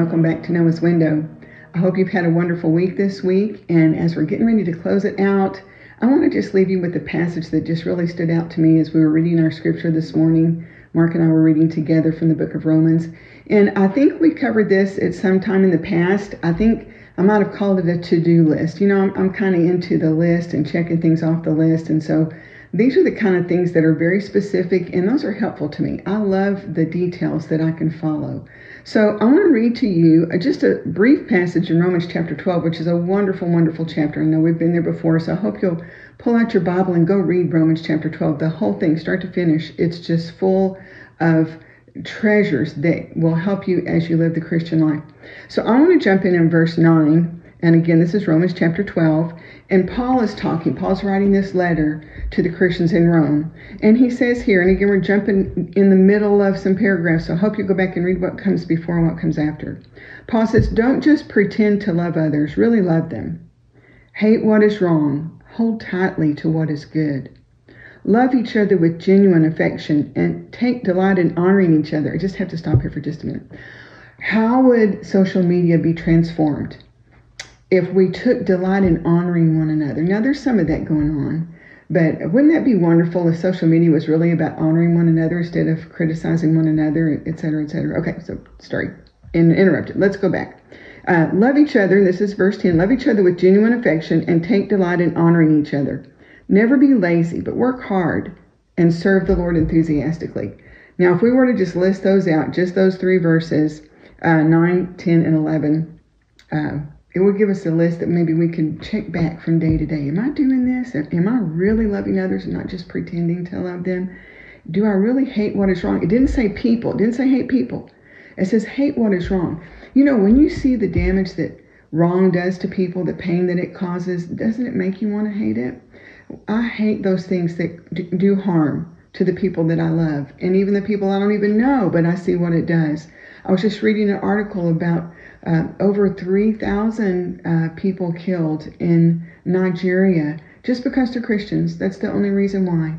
welcome back to Noah's Window. I hope you've had a wonderful week this week, and as we're getting ready to close it out, I want to just leave you with a passage that just really stood out to me as we were reading our scripture this morning. Mark and I were reading together from the book of Romans, and I think we covered this at some time in the past. I think I might have called it a to do list. You know, I'm, I'm kind of into the list and checking things off the list, and so these are the kind of things that are very specific, and those are helpful to me. I love the details that I can follow. So I want to read to you uh, just a brief passage in Romans chapter 12, which is a wonderful, wonderful chapter. I know we've been there before, so I hope you'll pull out your Bible and go read Romans chapter 12. The whole thing, start to finish, it's just full of treasures that will help you as you live the Christian life. So I want to jump in in verse 9 and again, this is Romans chapter 12. And Paul is talking, Paul's writing this letter to the Christians in Rome. And he says here, and again, we're jumping in the middle of some paragraphs, so I hope you go back and read what comes before and what comes after. Paul says, Don't just pretend to love others, really love them. Hate what is wrong, hold tightly to what is good. Love each other with genuine affection and take delight in honoring each other. I just have to stop here for just a minute. How would social media be transformed? If we took delight in honoring one another. Now, there's some of that going on, but wouldn't that be wonderful if social media was really about honoring one another instead of criticizing one another, et cetera, et cetera? Okay, so sorry, in, interrupted. Let's go back. Uh, love each other, this is verse 10 love each other with genuine affection and take delight in honoring each other. Never be lazy, but work hard and serve the Lord enthusiastically. Now, if we were to just list those out, just those three verses, uh, 9, 10, and 11, uh, it will give us a list that maybe we can check back from day to day. Am I doing this? Am I really loving others and not just pretending to love them? Do I really hate what is wrong? It didn't say people, it didn't say hate people. It says hate what is wrong. You know, when you see the damage that wrong does to people, the pain that it causes, doesn't it make you want to hate it? I hate those things that do harm to the people that I love and even the people I don't even know, but I see what it does. I was just reading an article about uh, over 3,000 uh, people killed in Nigeria just because they're Christians. That's the only reason why.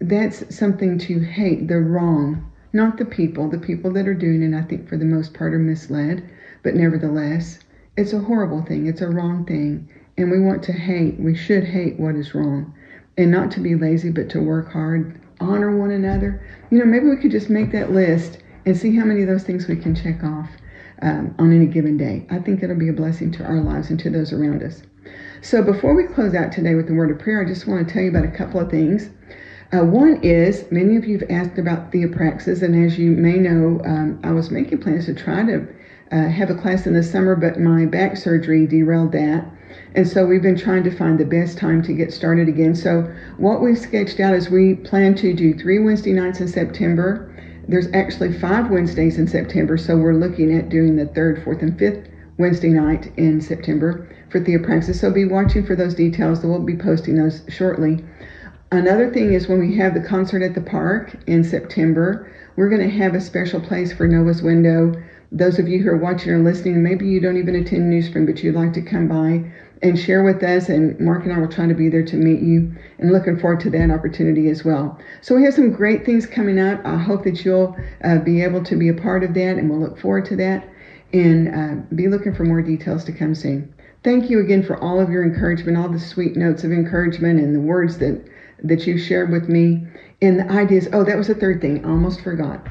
That's something to hate, the wrong, not the people. The people that are doing it, I think, for the most part, are misled. But nevertheless, it's a horrible thing. It's a wrong thing. And we want to hate, we should hate what is wrong. And not to be lazy, but to work hard, honor one another. You know, maybe we could just make that list and see how many of those things we can check off um, on any given day. I think it'll be a blessing to our lives and to those around us. So before we close out today with the word of prayer, I just want to tell you about a couple of things. Uh, one is many of you have asked about theopraxis, and as you may know, um, I was making plans to try to uh, have a class in the summer, but my back surgery derailed that. And so we've been trying to find the best time to get started again. So what we've sketched out is we plan to do three Wednesday nights in September there's actually five Wednesdays in September, so we're looking at doing the third, fourth, and fifth Wednesday night in September for Theopraxis. So be watching for those details. We'll be posting those shortly. Another thing is when we have the concert at the park in September, we're going to have a special place for Noah's Window. Those of you who are watching or listening, maybe you don't even attend New Spring, but you'd like to come by and share with us. And Mark and I will try to be there to meet you and looking forward to that opportunity as well. So we have some great things coming up. I hope that you'll uh, be able to be a part of that and we'll look forward to that and uh, be looking for more details to come soon. Thank you again for all of your encouragement, all the sweet notes of encouragement and the words that, that you shared with me and the ideas. Oh, that was the third thing. I almost forgot.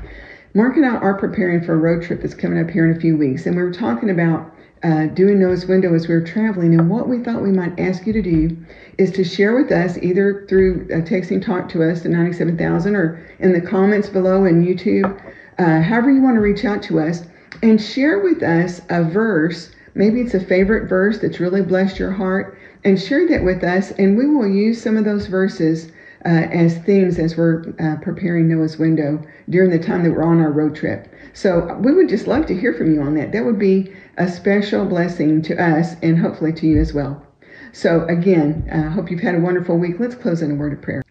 Mark and I are preparing for a road trip that's coming up here in a few weeks, and we were talking about uh, doing Noah's Window as we were traveling. And what we thought we might ask you to do is to share with us either through uh, texting talk to us to 97,000 or in the comments below in YouTube, uh, however you want to reach out to us, and share with us a verse. Maybe it's a favorite verse that's really blessed your heart, and share that with us. And we will use some of those verses uh, as themes as we're uh, preparing Noah's Window during the time that we're on our road trip. So we would just love to hear from you on that. That would be a special blessing to us and hopefully to you as well. So again, I uh, hope you've had a wonderful week. Let's close in a word of prayer.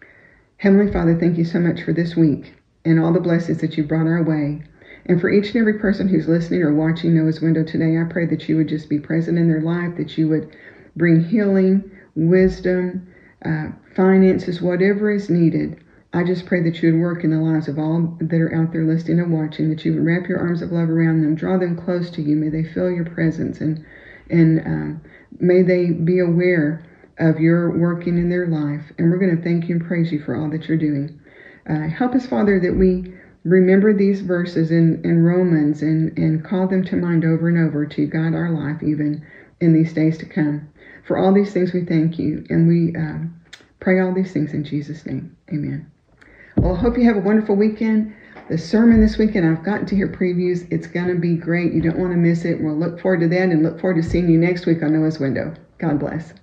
Heavenly Father, thank you so much for this week and all the blessings that you brought our way. And for each and every person who's listening or watching Noah's Window today, I pray that you would just be present in their life, that you would bring healing, wisdom, uh, finances, whatever is needed I just pray that you would work in the lives of all that are out there listening and watching, that you would wrap your arms of love around them, draw them close to you. May they feel your presence and and um, may they be aware of your working in their life. And we're going to thank you and praise you for all that you're doing. Uh, help us, Father, that we remember these verses in, in Romans and, and call them to mind over and over to guide our life even in these days to come. For all these things, we thank you and we uh, pray all these things in Jesus' name. Amen. Well, I hope you have a wonderful weekend. The sermon this weekend, I've gotten to hear previews. It's going to be great. You don't want to miss it. We'll look forward to that and look forward to seeing you next week on Noah's Window. God bless.